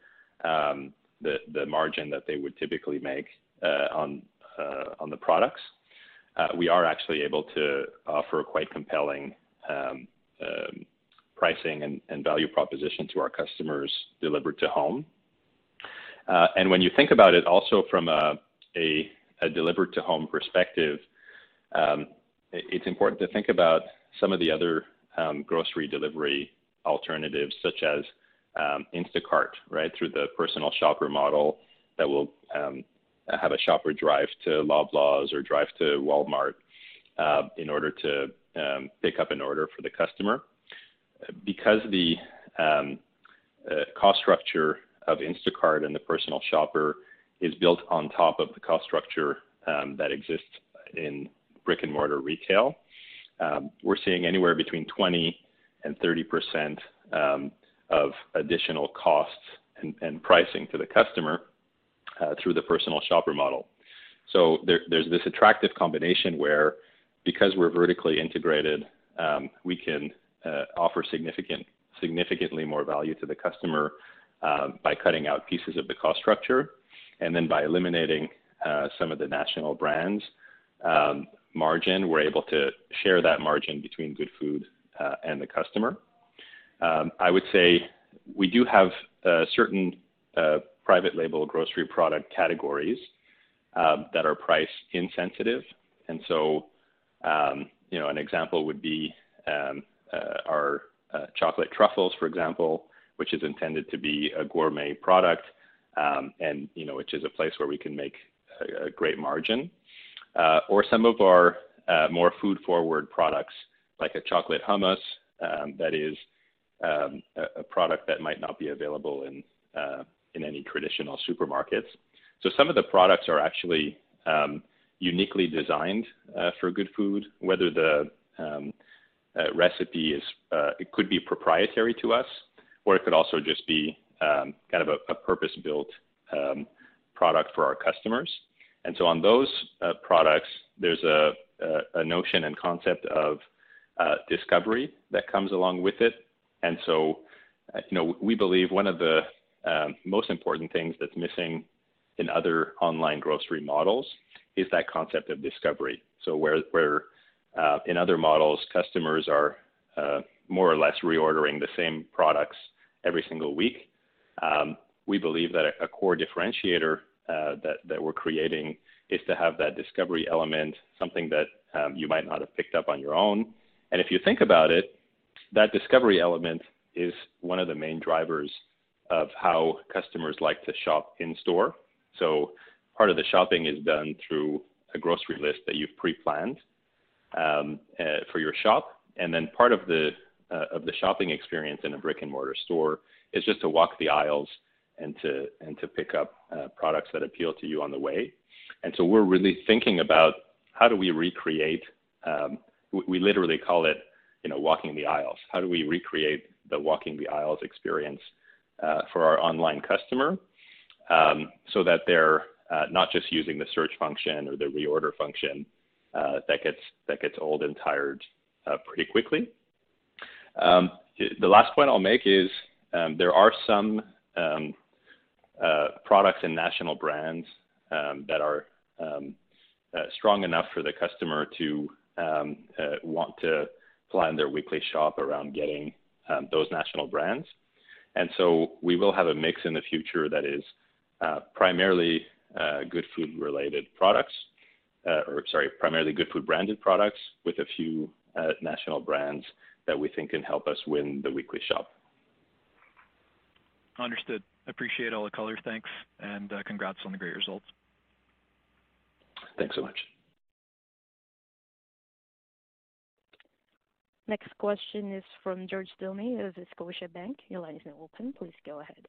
the the margin that they would typically make uh, on on the products, Uh, we are actually able to offer quite compelling um, um, pricing and value proposition to our customers delivered to home. Uh, and when you think about it also from a delivered to home perspective, um, it's important to think about some of the other grocery delivery alternatives such as Instacart, right? Through the personal shopper model that will have a shopper drive to Loblaws or drive to Walmart uh, in order to um, pick up an order for the customer. Because the um, uh, cost structure of Instacart and the personal shopper is built on top of the cost structure um, that exists in brick-and-mortar retail, we're seeing anywhere between 20 and 30% of additional costs and pricing to the customer Uh, through the personal shopper model. So there, there's this attractive combination where because we're vertically integrated, um, we can uh, offer significantly more value to the customer um, by cutting out pieces of the cost structure, and then by eliminating uh, some of the national brands um, margin, we're able to share that margin between Goodfood and the customer. I would say we do have certain private label grocery product categories um, that are price insensitive. And so, um, you know, an example would be um, uh, our uh, chocolate truffles, for example, which is intended to be a gourmet product, um, and you know, which is a place where we can make a great margin. Uh, or some of our more food-forward products, like a chocolate hummus, that is a product that might not be available in any traditional supermarkets. So some of the products are actually uniquely designed for good food, whether the recipe is, it could be proprietary to us, or it could also just be um, kind of a, a purpose-built um, product for our customers. And so on those uh, products, there's a, a, a, notion and concept of uh, discovery that comes along with it. And so, uh, you know, we believe one of the um, most important things that's missing in other online grocery models is that concept of discovery. So where, where uh, in other models, customers are uh, more or less reordering the same products every single week. Um, we believe that a, a core differentiator uh, that, that we're creating is to have that discovery element, something that um, you might not have picked up on your own. And if you think about it, that discovery element is one of the main drivers of how customers like to shop in store. So part of the shopping is done through a grocery list that you've pre-planned um, uh, for your shop, and then part of the uh, of the shopping experience in a brick and mortar store is just to walk the aisles and to and to pick up uh, products that appeal to you on the way. And so we're really thinking about how do we recreate. Um, we, we literally call it, you know, walking the aisles. How do we recreate the walking the aisles experience uh, for our online customer, um, so that they're uh, not just using the search function or the reorder function uh, that gets that gets old and tired uh, pretty quickly. Um, the last point I'll make is um, there are some um, uh, products and national brands um, that are um, uh, strong enough for the customer to want to plan their weekly shop around getting those national brands. And so we will have a mix in the future that is uh, primarily uh, good food related products, uh, or sorry, primarily good food branded products with a few national brands that we think can help us win the weekly shop. Understood. Appreciate all the color. Thanks, and uh, congrats on the great results. Thanks so much. Next question is from George Doumet of Scotiabank. Your line is now open. Please go ahead.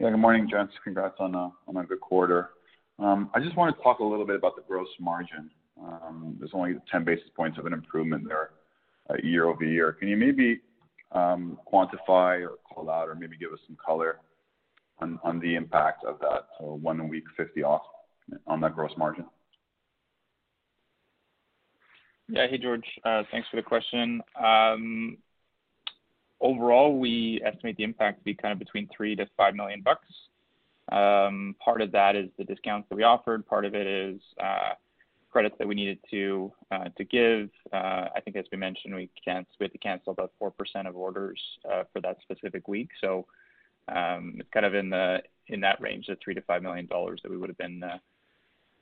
Yeah, good morning, gents. Congrats on a, on a good quarter. Um, I just want to talk a little bit about the gross margin. Um, there's only 10 basis points of an improvement there uh, year-over-year. Can you maybe um, quantify or call out or maybe give us some color on, on the impact of that so one week 50 off on that gross margin? Yeah. Hey, George. Uh, thanks for the question. Um, overall, we estimate the impact to be kind of between three to five million bucks. Um, part of that is the discounts that we offered. Part of it is uh, credits that we needed to uh, to give. Uh, I think as we mentioned, we we had to cancel about four percent of orders uh, for that specific week. So um, it's kind of in the in that range, the three to five million dollars that we would have been uh,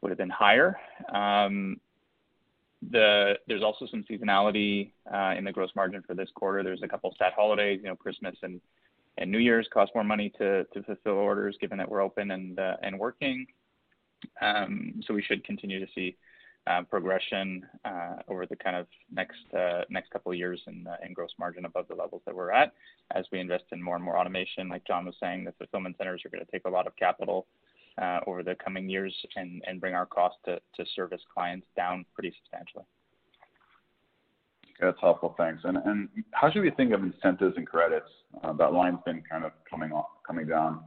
would have been higher. Um, there's also some seasonality uh, in the gross margin for this quarter. There's a couple stat holidays, you know, Christmas and New Year's cost more money to fulfill orders, given that we're open and uh, working. Um, so we should continue to see uh, progression over the kind of next next couple of years in in gross margin above the levels that we're at as we invest in more and more automation. Like John was saying, the fulfillment centers are gonna take a lot of capital over the coming years and and bring our cost to to service clients down pretty substantially. That's helpful. Thanks. And and How should we think of incentives and credits? Uh, That line's been kind of coming coming down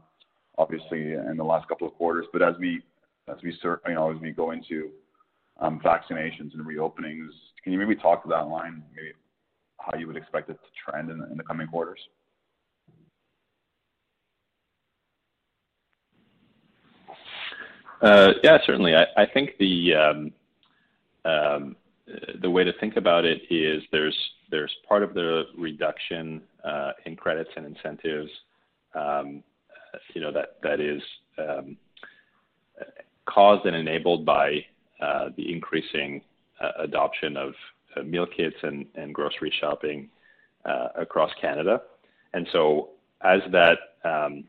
obviously in the last couple of quarters. But As we as we, you know, as we go into um, vaccinations and reopenings. Can you maybe talk to that line, maybe how you would expect it to trend in, in the coming quarters? Uh, yeah, certainly. I think um, um, the way to think about it is there's there's part of the reduction uh, in credits and incentives, you know, that that is caused and enabled by uh, the increasing uh, adoption of uh, meal kits and, and grocery shopping across Canada. And so as that um,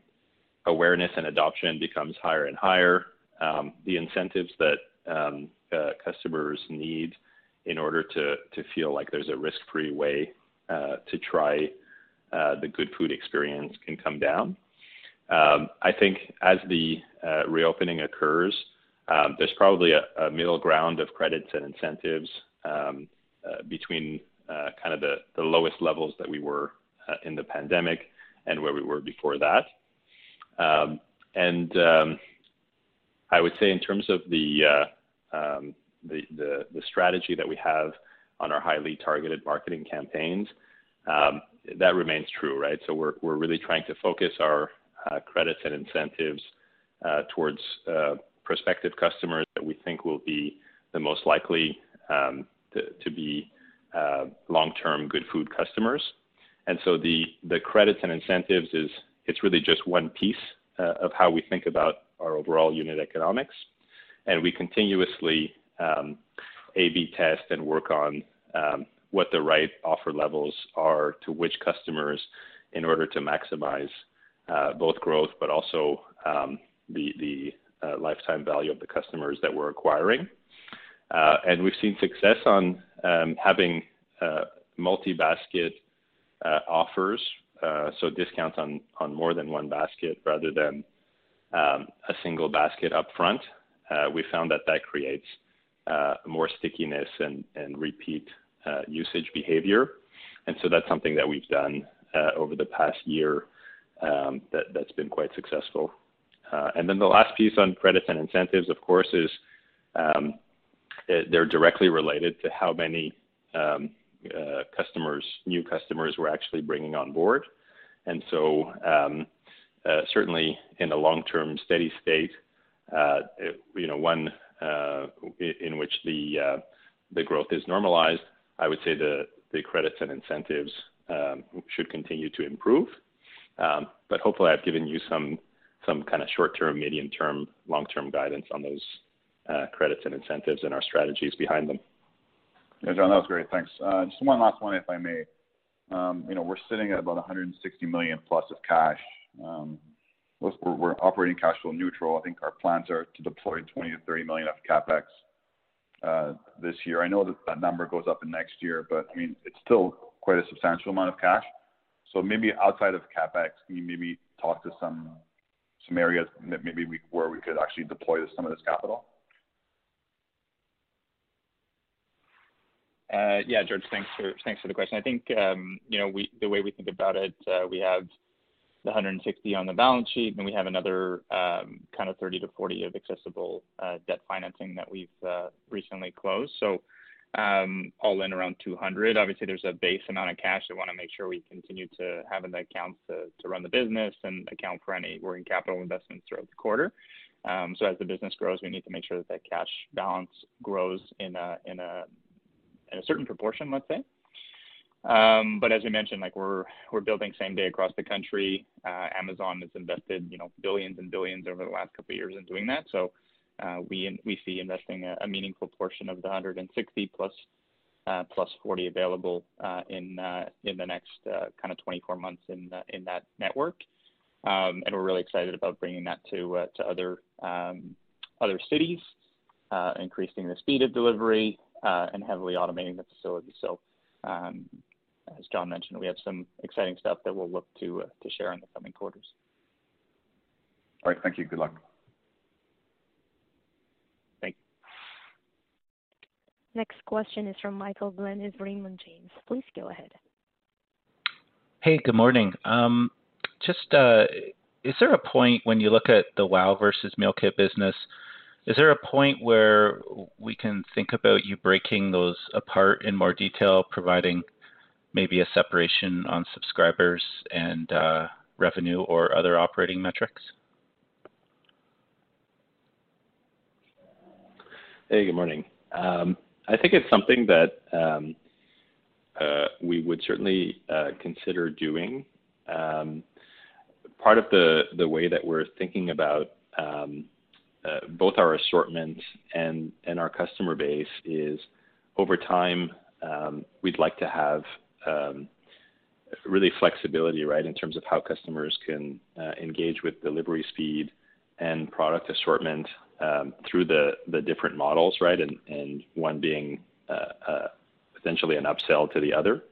awareness and adoption becomes higher and higher, um, the incentives that um, uh, customers need in order to, to feel like there's a risk-free way uh, to try uh, the good food experience can come down. Um, I think as the reopening occurs, um, there's probably a, a, middle ground of credits and incentives um, uh, between uh, kind of the, the lowest levels that we were uh, in the pandemic and where we were before that. I would say in terms of uh, um, the the strategy that we have on our highly targeted marketing campaigns, um, that remains true, right? So we're we're really trying to focus our uh, credits and incentives uh, towards prospective customers that we think will be the most likely um, to be long-term good food customers. And so the the credits and incentives is it's really just one piece of how we think about our overall unit economics. And we continuously um, A/B test and work on um, what the right offer levels are to which customers in order to maximize uh, both growth but also um, the the uh, lifetime value of the customers that we're acquiring. Uh, and we've seen success on having multi-basket offers, so discounts on on more than one basket rather than Um, a single basket up upfront. Uh, we found that that creates uh, more stickiness and repeat uh, usage behavior. And so that's something that we've done over the past year um, that's been quite successful. And then the last piece on credits and incentives, of course, is um, they're directly related to how many customers, new customers we're actually bringing on board. Uh, certainly in a long-term steady state, uh, you know, one uh, in which the the growth is normalized, I would say the credits and incentives um, should continue to improve. Um, but hopefully I've given you some some kind of short-term, medium-term, long-term guidance on those credits and incentives and our strategies behind them. Yeah, John, that was great. Thanks. Just one last one, if I may. Um, you know, we're sitting at about 160 million plus of cash. Um, we're operating cash flow neutral. I think our plans are to deploy 20 million-30 million of CapEx uh, this year. I know that that number goes up in next year, but I mean, it's still quite a substantial amount of cash. So maybe outside of CapEx, can you maybe talk to some some areas where we could actually deploy some of this capital? Uh, yeah, George, thanks for the question. I think, um, you know, the way we think about it, uh, we have the 160 on the balance sheet, and we have another kind of 30 to 40 of accessible debt financing that we've recently closed. So um, all in around 200. Obviously, there's a base amount of cash that we wanna make sure we continue to have in the accounts to run the business and account for any working capital investments throughout the quarter. Um, so as the business grows, we need to make sure that cash balance grows in a certain proportion, let's say. Um, as you mentioned, like we're we're building same day across the country. Uh, Amazon has invested, you know, billions and billions over the last couple of years in doing that. So uh, we we see investing a meaningful portion of the 160 uh, plus 40 available uh, in in the next kind of 24 months in in that network. Um, and we're really excited about bringing that to to other um, other cities, increasing the speed of delivery, and heavily automating the facility. Um, As John mentioned, we have some exciting stuff that we'll look uh, to share in the coming quarters. All right. Thank you. Good luck. Thank you. Next question is from Michael Glen with Raymond James. Please go ahead. Hey, good morning. Um, just, uh, is there a point when you look at the WOW versus Meal Kit business, is there a point where we can think about you breaking those apart in more detail, providing maybe a separation on subscribers and uh, revenue or other operating metrics? Hey, good morning. Um, I think it's something that um, uh, we would certainly uh, consider doing. Um, part of the way that we're thinking about both our assortment and our customer base is over time, we'd like to have really flexibility, right, in terms of how customers can uh, engage with delivery speed and product assortment um, through the the different models, right? And, and one being uh, uh, potentially an upsell to the other.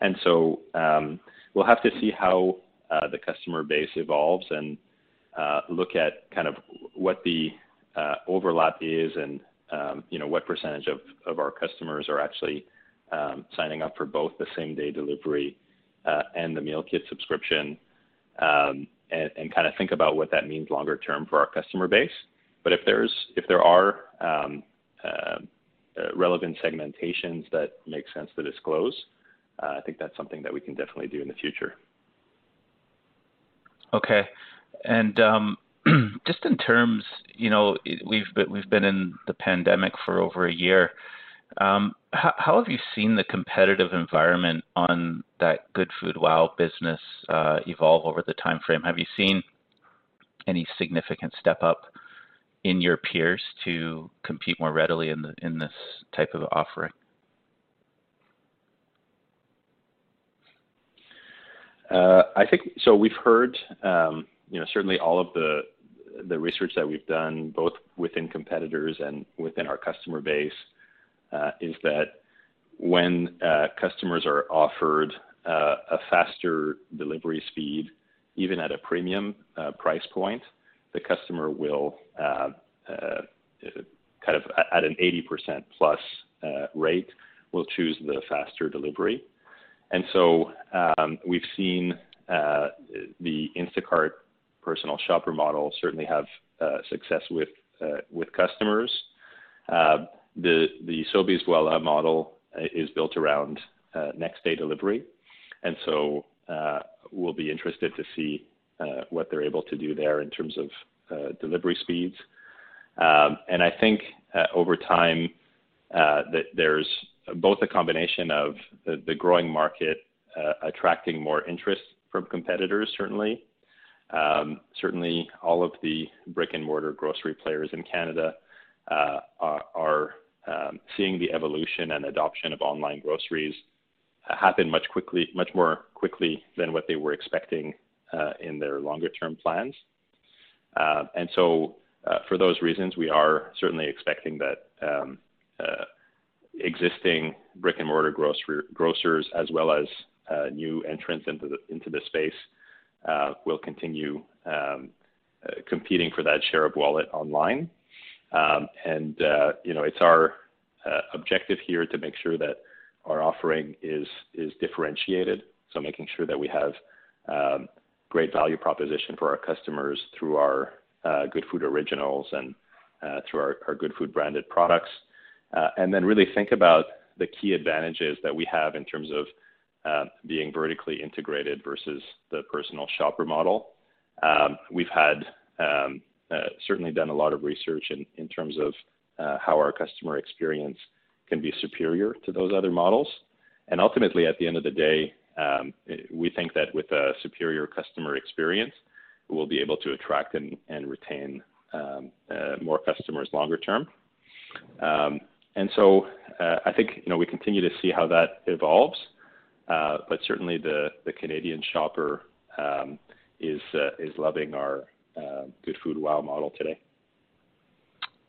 And so um, we'll have to see how the customer base evolves and look at kind of what the overlap is and um, you know, what percentage of, of our customers are actually signing up for both the same day delivery and the meal kit subscription. um, and, and kind of think about what that means longer term for our customer base. But if there's if there are um, uh, uh, relevant segmentations that make sense to disclose, uh, I think that's something that we can definitely do in the future. Okay, and um, just in terms, you know, we've been, we've been in the pandemic for over a year. Um, how, have you seen the competitive environment on that Good Food Wow business uh, evolve over the time frame? Have you seen any significant step up in your peers to compete more readily in the in this type of offering? Uh, I think so. We've heard, um, you know, certainly all of the the research that we've done, both within competitors and within our customer base, is that when uh, customers are offered uh, a faster delivery speed, even at a premium uh, price point, the customer will uh, uh, kind of at an 80% plus rate will choose the faster delivery. And so um, we've seen the Instacart personal shopper model certainly have uh, success with uh, with customers. Uh, the the Sobeys Voilà model is built around next day delivery, and so we'll be interested to see what they're able to do there in terms of delivery speeds. Um, and I think over time that there's both a combination of the, the growing market uh, attracting more interest from competitors, certainly, um, certainly, all of the brick-and-mortar grocery players in Canada uh, are um, seeing the evolution and adoption of online groceries happen much quickly, much more quickly than what they were expecting uh, in their longer-term plans. Uh, and so, for those reasons, we are certainly expecting that um, existing brick-and-mortar grocers, as well as new entrants into the space, uh, will continue um, uh, competing for that share of wallet online. Um, and uh, you know, it's our objective here to make sure that our offering is is differentiated. So making sure that we have um, great value proposition for our customers through our uh, Goodfood Originals and uh, through our, our, Goodfood branded products, uh, and then really think about the key advantages that we have in terms of uh, being vertically integrated versus the personal shopper model. Um, we've had um, uh, certainly done a lot of research in, in terms of uh, how our customer experience can be superior to those other models. And ultimately, at the end of the day, um, we think that with a superior customer experience, we'll be able to attract and, and retain um, uh, more customers longer term. Um, and so uh, I think you know we continue to see how that evolves. Uh, but certainly the, the Canadian shopper um, is, uh, is loving our Goodfood Wow model today.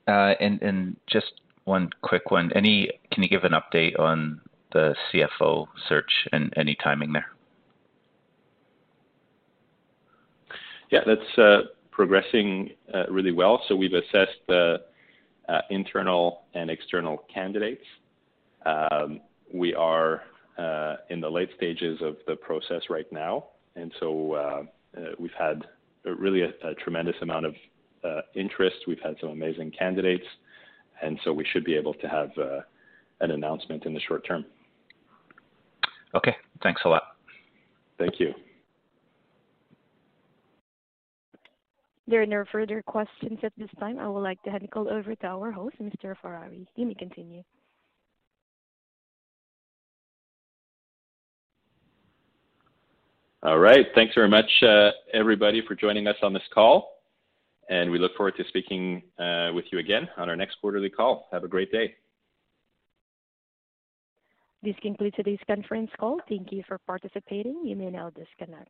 Uh, and, and just one quick one. Any can you give an update on the CFO search and any timing there? Yeah, that's uh, progressing uh, really well. So we've assessed the internal and external candidates. Um, we are uh, in the late stages of the process right now. And so uh, uh, we've had really a, a, tremendous amount of uh, interest. We've had some amazing candidates. And so we should be able to have uh, an announcement in the short term. Okay, thanks a lot. Thank you. There are no further questions at this time. I would like to hand the call over to our host, Mr. Ferrari. You may continue. All right. Thanks very much, uh, everybody, for joining us on this call. And we look forward to speaking uh, with you again on our next quarterly call. Have a great day. This concludes today's conference call. Thank you for participating. You may now disconnect.